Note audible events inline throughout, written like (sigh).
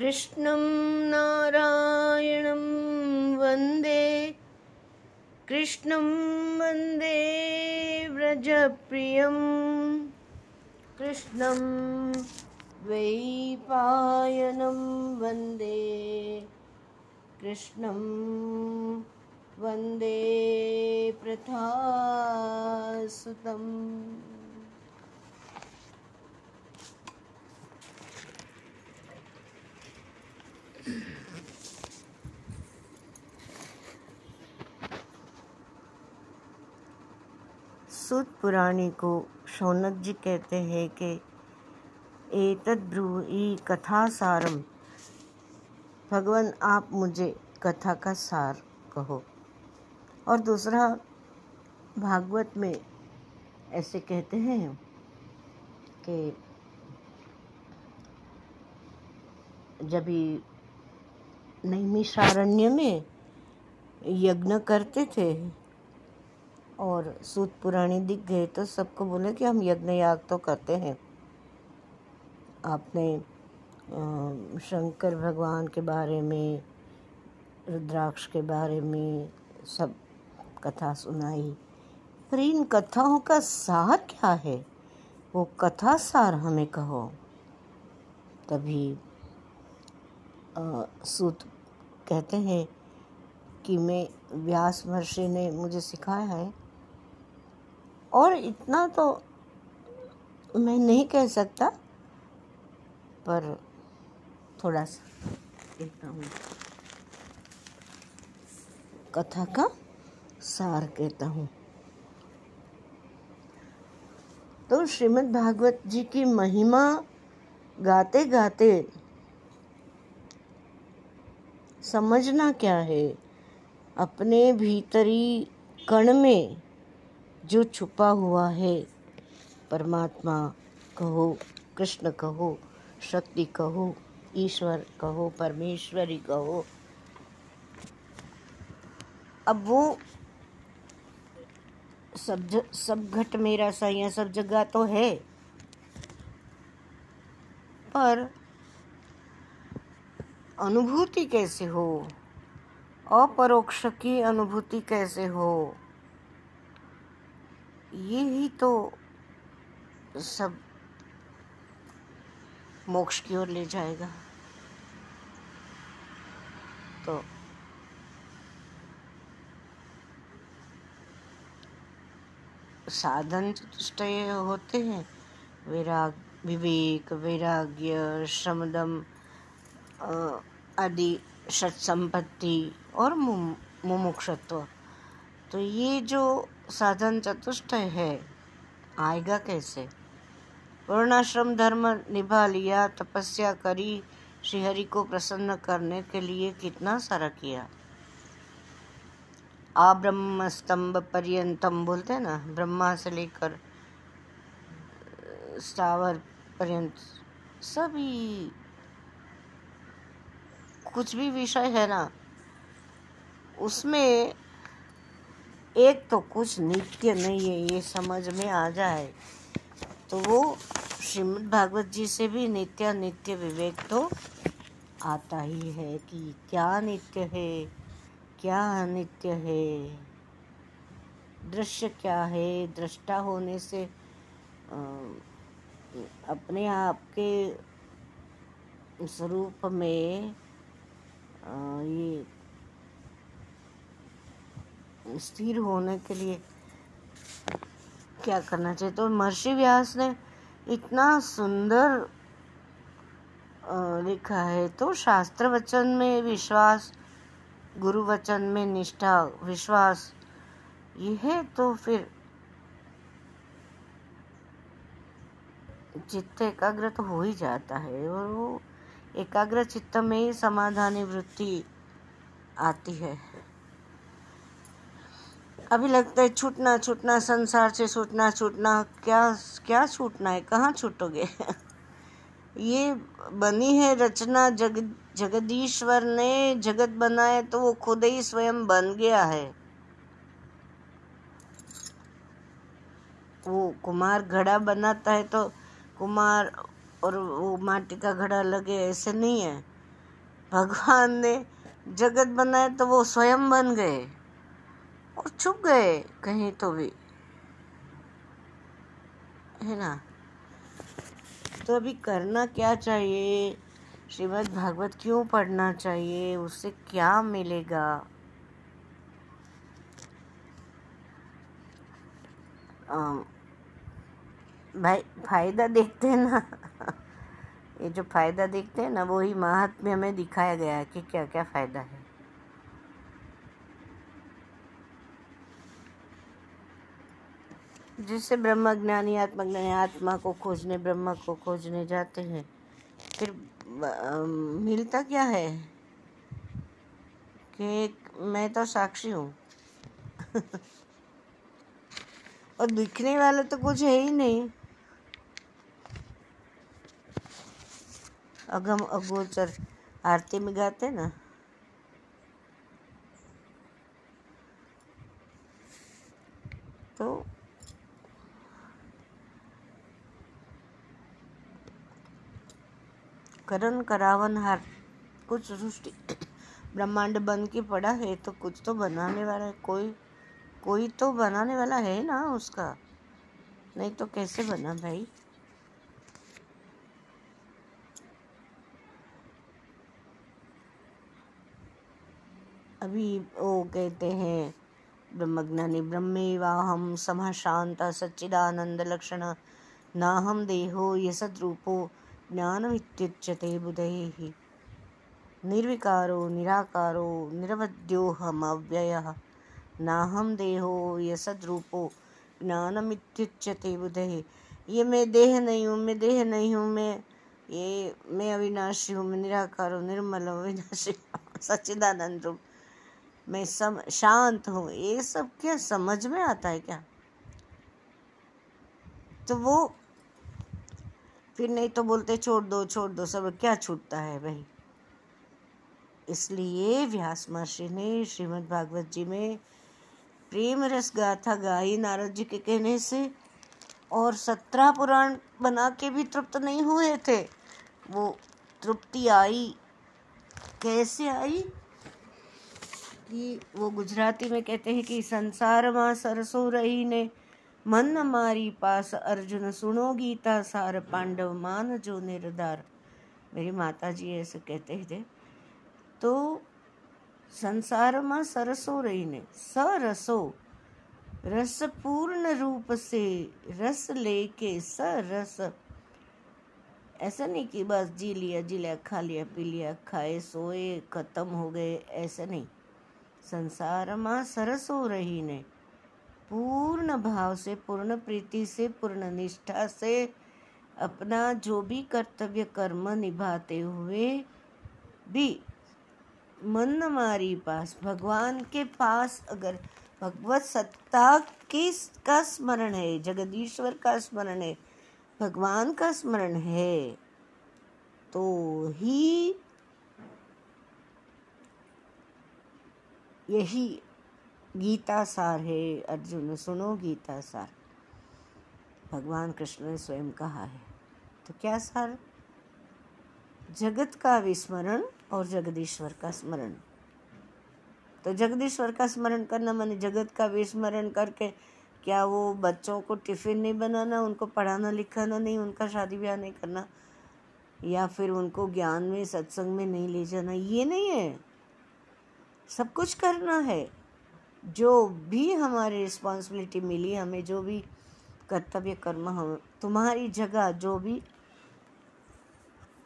कृष्णं नारायणं वंदे कृष्णं वंदे व्रजप्रियं कृष्णं वैपायनं वंदे कृष्णं वंदे प्रथासुतम् सुत पुराणी को शौनक जी कहते हैं कि एतद ब्रूही कथा सारम भगवान, आप मुझे कथा का सार कहो। और दूसरा, भागवत में ऐसे कहते हैं कि जब नैमिषारण्य में यज्ञ करते थे और सूत पुरानी दिख गए तो सबको बोले कि हम यज्ञ याग तो करते हैं। आपने शंकर भगवान के बारे में, रुद्राक्ष के बारे में सब कथा सुनाई। पर इन कथाओं का सार क्या है? वो कथा सार हमें कहो। तभी सूत कहते हैं कि मैं व्यास महर्षि ने मुझे सिखाया है और इतना तो मैं नहीं कह सकता, पर थोड़ा सा कहता हूँ। कथा का सार कहता हूँ। तो श्रीमद् भागवत जी की महिमा गाते गाते समझना क्या है? अपने भीतरी कण में जो छुपा हुआ है परमात्मा कहो कृष्ण कहो शक्ति कहो ईश्वर कहो परमेश्वरी कहो। अब वो सब ज, सब घट मेरा सही सब जगह तो है। पर अनुभूति कैसे हो? अपरोक्ष की अनुभूति कैसे हो? ये ही तो सब मोक्ष की ओर ले जाएगा। तो साधन चतुष्टय होते हैं। विराग, विवेक, वैराग्य, श्रमदम आदि षट संपत्ति और मुमुक्षत्व। तो ये जो साधन चतुष्ट है। आएगा कैसे? वर्णाश्रम धर्म निभा लिया, तपस्या करी, श्रीहरि को प्रसन्न करने के लिए कितना सारा किया? आ ब्रह्म स्तंभ पर्यंतम बोलते हैं ना, ब्रह्मा से लेकर स्थावर पर्यंत, सभी कुछ भी विषय है ना, उसमें एक तो कुछ नित्य नहीं है, ये समझ में आ जाए। तो वो श्रीमद् भागवत जी से भी नित्य नित्य विवेक तो आता ही है कि क्या नित्य है, क्या अनित्य है, दृश्य क्या है? दृष्टा होने से अपने आप के स्वरूप में ये स्थिर होने के लिए क्या करना चाहिए? तो महर्षि व्यास ने इतना सुंदर लिखा है तो शास्त्र वचन में विश्वास, गुरु वचन में निष्ठा, विश्वास यह तो फिर चित्त एकाग्र तो हो ही जाता है और वो एकाग्र चित्त में ही समाधानी वृत्ति आती है। अभी लगता है छूटना छूटना, संसार से छूटना छूटना, क्या क्या छूटना है? कहाँ छूटोगे? (laughs) ये बनी है रचना जग, जगदीश्वर ने जगत बनाया तो वो खुद ही स्वयं बन गया है। वो कुमार घड़ा बनाता है तो कुमार और वो माटी का घड़ा लगे, ऐसे नहीं है। भगवान ने जगत बनाया तो वो स्वयं बन गए। और छुप गए कहीं तो भी। है ना? तो अभी करना क्या चाहिए? श्रीमद् भागवत क्यों पढ़ना चाहिए? उससे क्या मिलेगा? भाई, फ़ायदा देखते हैं ना। ये जो फ़ायदा देखते हैं ना वही महात्म्य में दिखाया गया है कि क्या क्या फ़ायदा है। जिससे ब्रह्म ज्ञानी आत्मज्ञानी आत्मा को खोजने, ब्रह्म को खोजने जाते हैं। फिर मिलता क्या है? कि मैं तो साक्षी हूँ। (laughs) और दिखने वाला तो कुछ है ही नहीं। अगम अगोचर आरती में गाते ना तो करण करावन हार। कुछ सृष्टि ब्रह्मांड बन के पड़ा है तो कुछ तो बनाने वाला है। कोई कोई तो बनाने वाला है ना उसका। नहीं तो कैसे बना भाई? अभी वो कहते हैं, ब्रह्मज्ञानी ब्रह्मे वाहम समा शांत सच्चिदानंद लक्षण। नाहम देहो यसद्रूपो ज्ञानमित्युच्यते बुधैः। निर्विकारो, निराकारो निरवध्योऽहमव्ययः नाहम देहो यसद्रूपो ज्ञानमित्युच्यते बुधैः। ये मैं देह नहीं हूँ मैं देह नहीं हूँ मैं ये, मैं अविनाशी हूँ मैं निराकार हूँ निर्मल हूँ अविनाशी (laughs) सच्चिदानंद रूप मैं सम, शांत हूँ। ये सब क्या समझ में आता है क्या? तो वो फिर नहीं तो बोलते, छोड़ दो छोड़ दो, सब क्या छूटता है भाई? इसलिए व्यास महर्षि ने श्रीमद् भागवत जी में प्रेम रस गाथा गाई नारद जी के कहने से, और सत्रह पुराण बना के भी तृप्त नहीं हुए थे। वो तृप्ति आई। कैसे आई? कि वो गुजराती में कहते हैं कि संसार माँ सरसों रही ने। मन मारी पास अर्जुन सुनो गीता, सार पांडव मान जो निर्धार। मेरी माता जी ऐसे कहते थे तो संसार में सरसो रही ने, सरसो, रस पूर्ण रूप से रस लेके सरस। ऐसा नहीं कि बस जी लिया जी लिया, खा लिया, पी लिया, खाए, सोए, खत्म हो गए, ऐसा नहीं। संसार में सरस रही ने पूर्ण भाव से, पूर्ण प्रीति से, पूर्ण निष्ठा से अपना जो भी कर्तव्य कर्म निभाते हुए भी मन हमारी पास, भगवान के पास अगर भगवत सत्ता किस का स्मरण है, जगदीश्वर का स्मरण है, भगवान का स्मरण है तो ही यही गीता सार है, अर्जुन सुनो गीता सार। भगवान कृष्ण ने स्वयं कहा है। तो क्या सार? जगत का विस्मरण और जगदीश्वर का स्मरण। तो जगदीश्वर का स्मरण करना, मैंने जगत का विस्मरण करके क्या वो बच्चों को टिफ़िन नहीं बनाना, उनको पढ़ाना लिखाना नहीं, उनका शादी ब्याह नहीं करना, या फिर उनको ज्ञान में, सत्संग में नहीं ले जाना, ये नहीं है। सब कुछ करना है। जो भी हमारी रिस्पॉन्सिबिलिटी मिली हमें, जो भी कर्तव्य कर्म हम, तुम्हारी जगह जो भी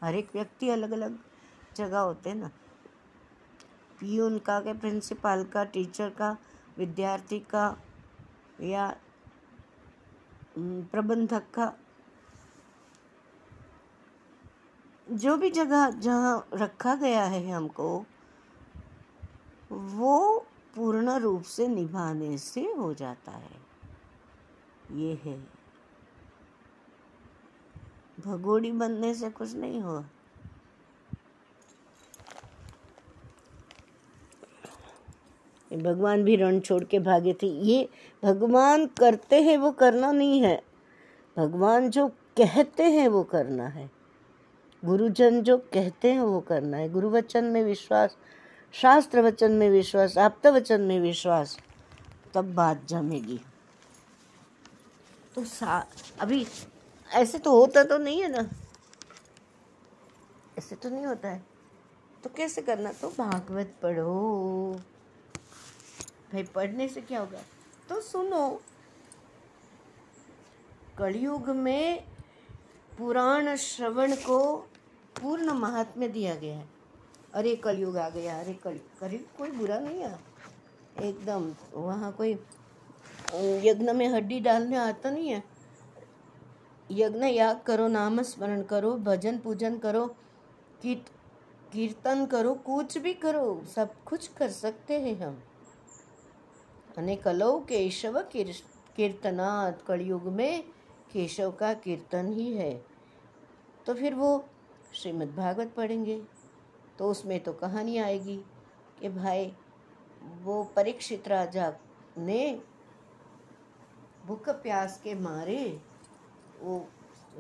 हर एक व्यक्ति अलग अलग जगह होते हैं ना। पीयून का के प्रिंसिपल का टीचर का, विद्यार्थी का या प्रबंधक का, जो भी जगह जहाँ रखा गया है हमको, वो पूर्ण रूप से निभाने से हो जाता है। ये है। भगोड़ी बनने से कुछ नहीं हो भगवान भी रण छोड़ के भागे थे। ये भगवान करते हैं वो करना नहीं है। भगवान जो कहते हैं वो करना है। गुरुजन जो कहते हैं वो करना है। गुरुवचन में विश्वास शास्त्र वचन में विश्वास आप्त वचन में विश्वास, तब बात जमेगी। तो सा, अभी ऐसे तो होता तो नहीं है ना? ऐसे तो नहीं होता है। तो कैसे करना? तो भागवत पढ़ो। भाई, पढ़ने से क्या होगा? तो सुनो, कलयुग में पुराण श्रवण को पूर्ण महात्म्य दिया गया है। अरे कलयुग आ गया, अरे कल कलयुग कोई बुरा नहीं है। एकदम, वहाँ कोई यज्ञ में हड्डी डालने आता नहीं है। यज्ञ याग करो नाम स्मरण करो, भजन पूजन करो, कीर्त, कीर्तन करो, कुछ भी करो, सब कुछ कर सकते हैं हम। अने कलो केशव कीर्तनाथ कलयुग में केशव का कीर्तन ही है। तो फिर वो श्रीमद् भागवत पढ़ेंगे। तो उसमें तो कहानी आएगी कि भाई, वो परीक्षित राजा ने भूख प्यास के मारे, वो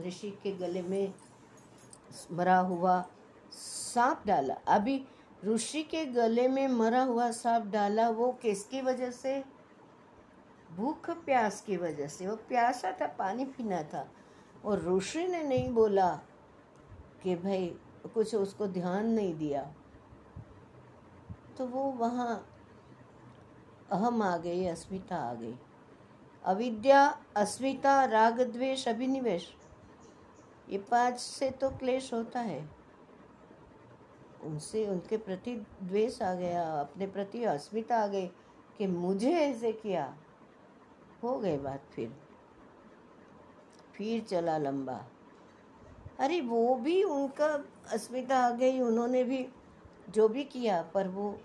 ऋषि के गले में मरा हुआ सांप डाला। अभी ऋषि के गले में मरा हुआ सांप डाला, वो किसकी वजह से? भूख प्यास की वजह से। वो प्यासा था, पानी पीना था। और ऋषि ने नहीं बोला कि भाई कुछ उसको ध्यान नहीं दिया तो वो वहाँ अहम आ गई, अस्मिता आ गई। अविद्या, अस्मिता, राग, द्वेष, अभिनिवेश, ये पाँच से तो क्लेश होता है। उनसे उनके प्रति द्वेष आ गया, अपने प्रति अस्मिता आ गई कि मुझे ऐसे किया। हो गए बात फिर। फिर चला लंबा। अरे वो भी उनका अस्मिता आ गई, उन्होंने भी जो भी किया, पर वो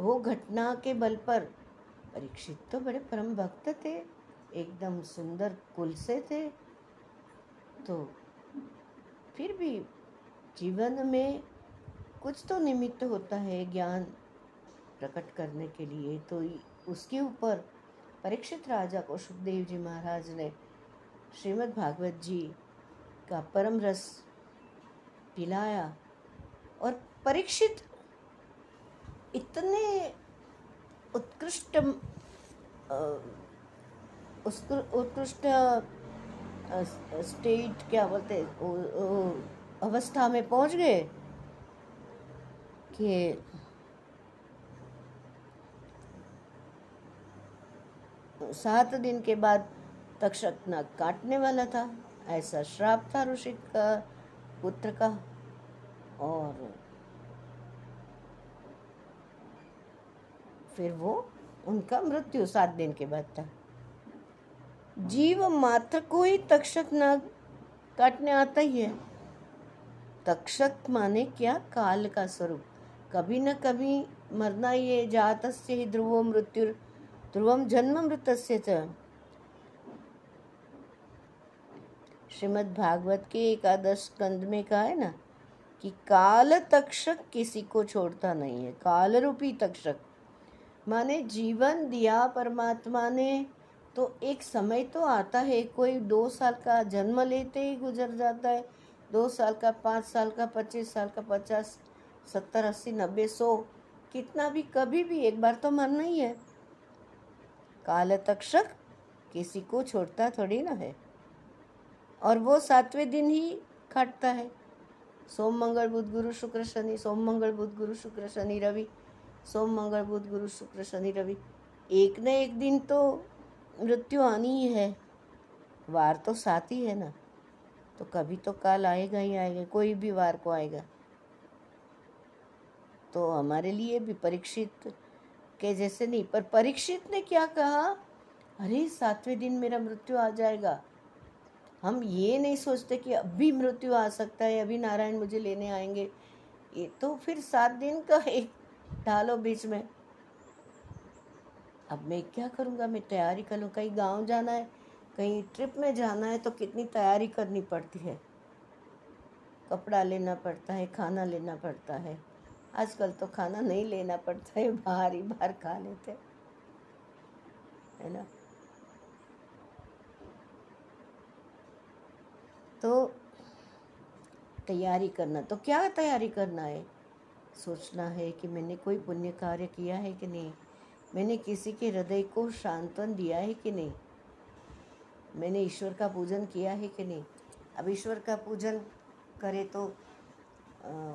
वो घटना के बल पर परीक्षित तो बड़े परम भक्त थे, एकदम सुंदर कुल से थे। तो फिर भी जीवन में कुछ तो निमित्त होता है ज्ञान प्रकट करने के लिए। तो उसके ऊपर परीक्षित राजा को सुखदेव जी महाराज ने श्रीमद् भागवत जी का परम रस पिलाया और परीक्षित इतने उत्कृष्ट उत्कृष्ट स्टेट क्या बोलते अवस्था में पहुँच गए कि सात दिन के बाद तक्षक नाग काटने वाला था। ऐसा श्राप था ऋषि का, पुत्र का, और फिर वो उनका मृत्यु सात दिन के बाद था। जीव मात्र को ही तक्षक नाग काटने आता ही है। तक्षक माने क्या? काल का स्वरूप। कभी न कभी मरना ये जात से ही ध्रुवो मृत्यु ध्रुवम जन्म मृत से श्रीमद् भागवत के एकादश स्कंद में कहा है ना कि काल तक्षक किसी को छोड़ता नहीं है काल रूपी तक्षक। माने जीवन दिया परमात्मा ने तो एक समय तो आता है, कोई दो साल का जन्म लेते ही गुजर जाता है, दो साल का, पाँच साल का, पच्चीस साल का, पचास, सत्तर, अस्सी, नब्बे, सौ, कितना भी, कभी भी, एक बार तो मरना ही है। काल तक्षक किसी को छोड़ता थोड़ी ना है। और वो सातवें दिन ही काटता है। सोम मंगल, बुध गुरु, शुक्र, शनि। सोम मंगल, बुध गुरु, शुक्र, शनि, रवि। सोम मंगल, बुध गुरु, शुक्र, शनि, रवि। एक न एक दिन तो मृत्यु आनी ही है। वार तो साथ ही है ना। तो कभी तो काल आएगा ही आएगा, कोई भी वार को आएगा। तो हमारे लिए भी परीक्षित के जैसे नहीं, पर परीक्षित ने क्या कहा? अरे, सातवें दिन मेरा मृत्यु आ जाएगा। हम ये नहीं सोचते कि अभी मृत्यु आ सकता है, अभी नारायण मुझे लेने आएँगे। ये तो फिर सात दिन का (laughs) एक डालो बीच में। अब मैं क्या करूँगा? मैं तैयारी कर कहीं गाँव जाना है, कहीं ट्रिप में जाना है तो कितनी तैयारी करनी पड़ती है? कपड़ा लेना पड़ता है, खाना लेना पड़ता है। आजकल तो खाना नहीं लेना पड़ता है, बाहर ही बाहर खा लेते है ना? तो तैयारी करना तो क्या तैयारी करना है? सोचना है कि मैंने कोई पुण्य कार्य किया है कि नहीं? मैंने किसी के हृदय को शांतवन दिया है कि नहीं? मैंने ईश्वर का पूजन किया है कि नहीं? अब ईश्वर का पूजन करे तो आ,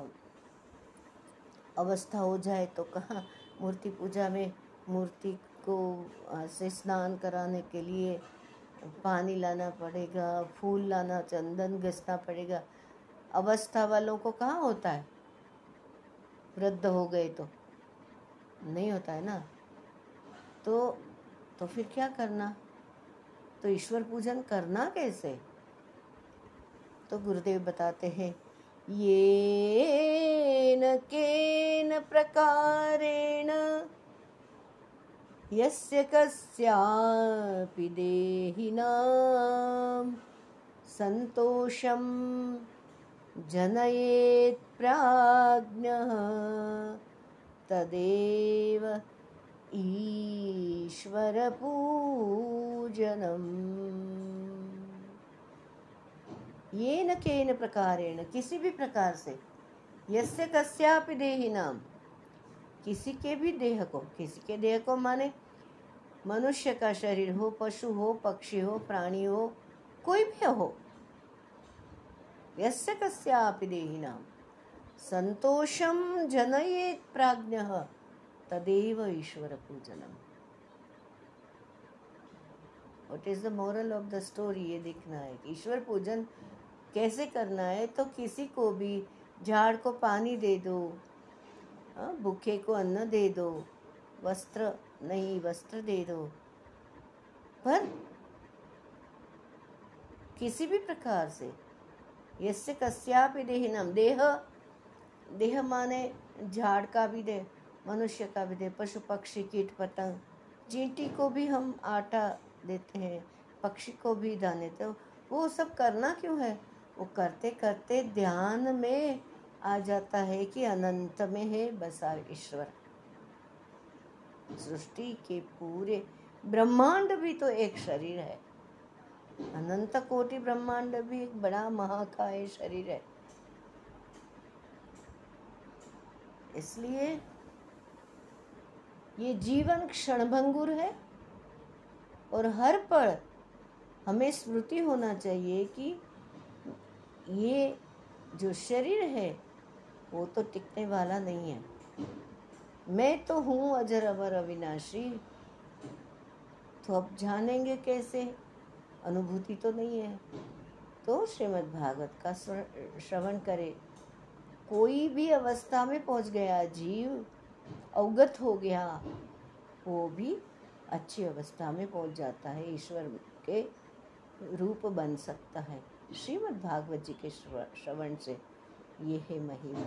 अवस्था हो जाए तो कहाँ? मूर्ति पूजा में मूर्ति को से स्नान कराने के लिए पानी लाना पड़ेगा, फूल लाना, चंदन घसना पड़ेगा। अवस्था वालों को कहाँ होता है? वृद्ध हो गए तो। नहीं होता है ना? तो तो फिर क्या करना? तो ईश्वर पूजन करना कैसे? तो गुरुदेव बताते हैं ये न केन प्रकारेण यस्य कस्यापि देहिनां सन्तोषं जनयेत् प्राज्ञः तदेव ईश्वरपूजनम्। ये न केन प्रकारेण, किसी भी प्रकार से, यस्य कस्यापि देही नाम किसी के भी देह को, किसी के देह को माने मनुष्य का शरीर हो, पशु हो, पक्षी हो, प्राणी हो, कोई भी हो। यस्य कस्यापि देही नाम। संतोषम जनये प्राज्ञ, तदेव ईश्वर पूजनम what is the moral of the story ये देखना है ईश्वर पूजन कैसे करना है? तो किसी को भी झाड़ को पानी दे दो हाँ, भूखे को अन्न दे दो वस्त्र नहीं वस्त्र दे दो। पर किसी भी प्रकार से यस्य कस्यापि देहिनम देह देह माने झाड़ का भी दे मनुष्य का भी दे पशु पक्षी कीट पतंग चींटी को भी हम आटा देते हैं पक्षी को भी दाने। तो वो सब करना क्यों है? वो करते करते ध्यान में आ जाता है कि अनंत में है बसा ईश्वर। सृष्टि के पूरे ब्रह्मांड भी तो एक शरीर है। अनंत कोटि ब्रह्मांड भी एक बड़ा महाकाय शरीर है। इसलिए ये जीवन क्षणभंगुर है और हर पल हमें स्मृति होना चाहिए कि ये जो शरीर है वो तो टिकने वाला नहीं है। मैं तो हूँ अजर अमर अविनाशी। तो अब जानेंगे कैसे? अनुभूति तो नहीं है। तो श्रीमद् भागवत का श्रवण करे। कोई भी अवस्था में पहुँच गया, जीव अवगत हो गया, वो भी अच्छी अवस्था में पहुँच जाता है, ईश्वर के रूप बन सकता है। श्रीमद् भागवत जी के श्रवण से ये है महिमा।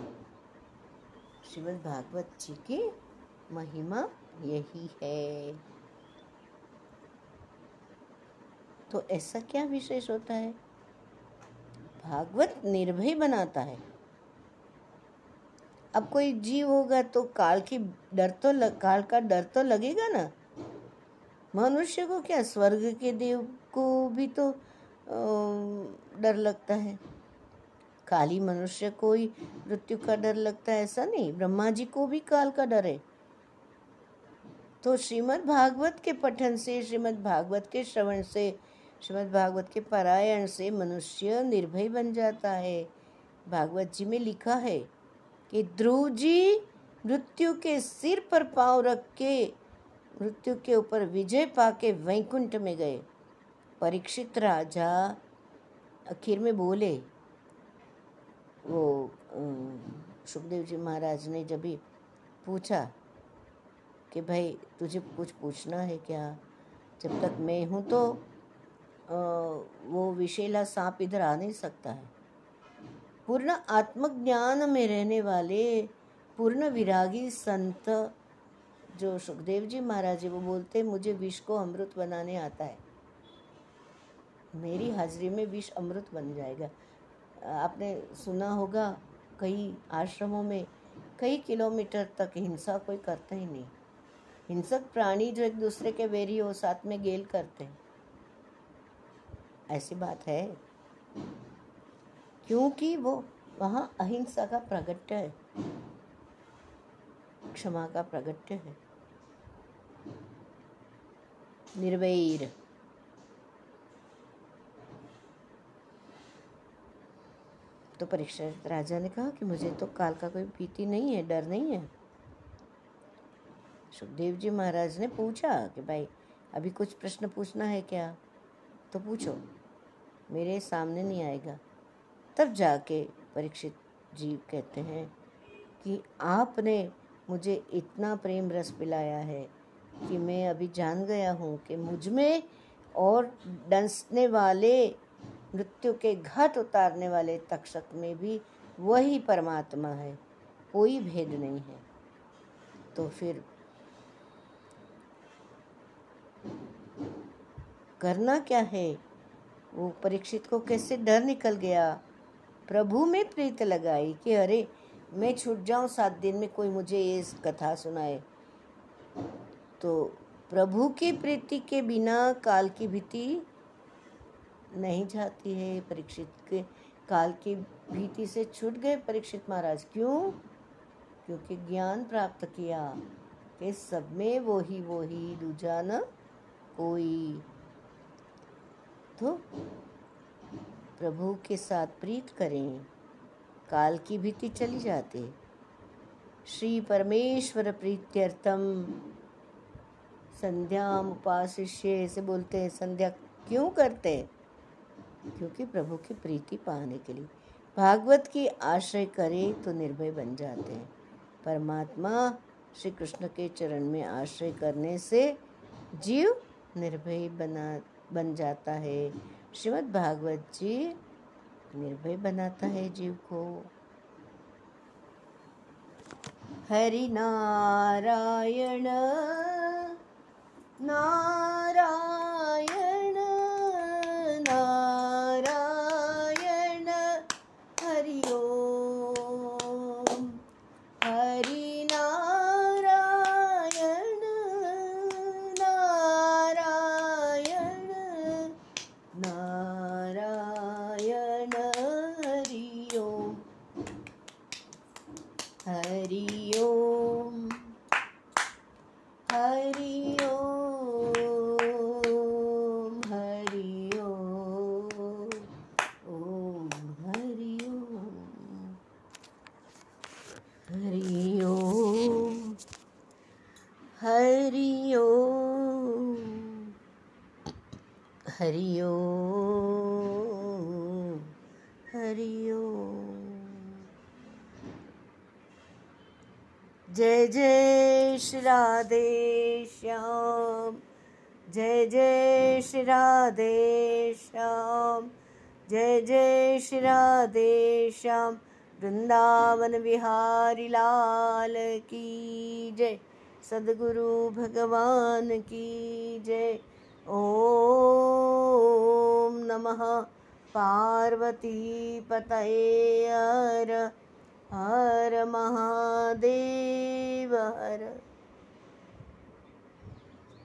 श्रीमद् भागवत जी की महिमा यही है। तो ऐसा क्या विशेष होता है? भागवत निर्भय बनाता है। अब कोई जीव होगा तो काल की डर तो लग, काल का डर तो लगेगा ना? मनुष्य को क्या स्वर्ग के देव को भी तो डर लगता है। खाली मनुष्य को ही मृत्यु का डर लगता है, ऐसा नहीं। ब्रह्मा जी को भी काल का डर है। तो श्रीमद् भागवत के पठन से, श्रीमद् भागवत के श्रवण से, श्रीमद् भागवत के पारायण से मनुष्य निर्भय बन जाता है। भागवत जी में लिखा है कि ध्रुव जी मृत्यु के सिर पर पाँव रख के, मृत्यु के ऊपर विजय पाके वैकुंठ में गए। परीक्षित राजा आखिर में बोले वो सुखदेव जी महाराज ने जब भी पूछा कि भाई तुझे कुछ पूछना है क्या? जब तक मैं हूँ तो वो विशेला सांप इधर आ नहीं सकता है। पूर्ण आत्मज्ञान में रहने वाले, पूर्ण विरागी संत जो सुखदेव जी महाराज है, वो बोलते मुझे विष को अमृत बनाने आता है। मेरी हाजिरी में विष अमृत बन जाएगा। आपने सुना होगा, कई आश्रमों में, कई किलोमीटर तक हिंसा कोई करता ही नहीं। हिंसक प्राणी जो एक दूसरे के वेरी हो, साथ में गेल करते हैं। ऐसी बात है। क्योंकि वो वहाँ अहिंसा का प्रगट्य है। क्षमा का प्रगट्य है। निर्वैर। तो परीक्षा, राजा ने कहा कि मुझे तो काल का कोई भीति नहीं है, डर नहीं है। सुखदेव जी महाराज ने पूछा कि भाई, अभी कुछ प्रश्न पूछना है क्या? तो पूछो, मेरे सामने नहीं आएगा। तब जाके परीक्षित जी कहते हैं कि आपने मुझे इतना प्रेम रस पिलाया है कि मैं अभी जान गया हूँ कि मुझमें और डंसने वाले मृत्यु के घट उतारने वाले तक्षक में भी वही परमात्मा है, कोई भेद नहीं है। तो फिर करना क्या है? वो परीक्षित को कैसे डर निकल गया? प्रभु में प्रीत लगाई कि अरे, मैं छूट जाऊँ, सात दिन में कोई मुझे ये कथा सुनाए। तो प्रभु की प्रीति के बिना काल की भीति नहीं जाती है परीक्षित के काल की भीति से छूट गए परीक्षित महाराज। क्यों? क्योंकि ज्ञान प्राप्त किया कि सब में वो ही वो ही दूजा न कोई। तो प्रभु के साथ प्रीत करें, काल की भीति चली जाती। श्री परमेश्वर प्रीत्यर्थम संध्या उपाशिष्य से बोलते हैं, संध्या क्यों करते? हैं क्योंकि प्रभु की प्रीति पाने के लिए। भागवत की आश्रय करे तो निर्भय बन जाते हैं। परमात्मा श्री कृष्ण के चरण में आश्रय करने से जीव निर्भय बना, बन जाता है। श्रीमद् भागवत जी निर्भय बनाता है जीव को। हरि नारायण नारायण जय जय श्री राधे श्याम, जय जय श्री राधे श्याम, जय जय श्री राधे श्याम। वृंदावन बिहारी लाल की जय, सदगुरु भगवान की जय। ओम नमः पार्वती पतये हर हर महादेव हर।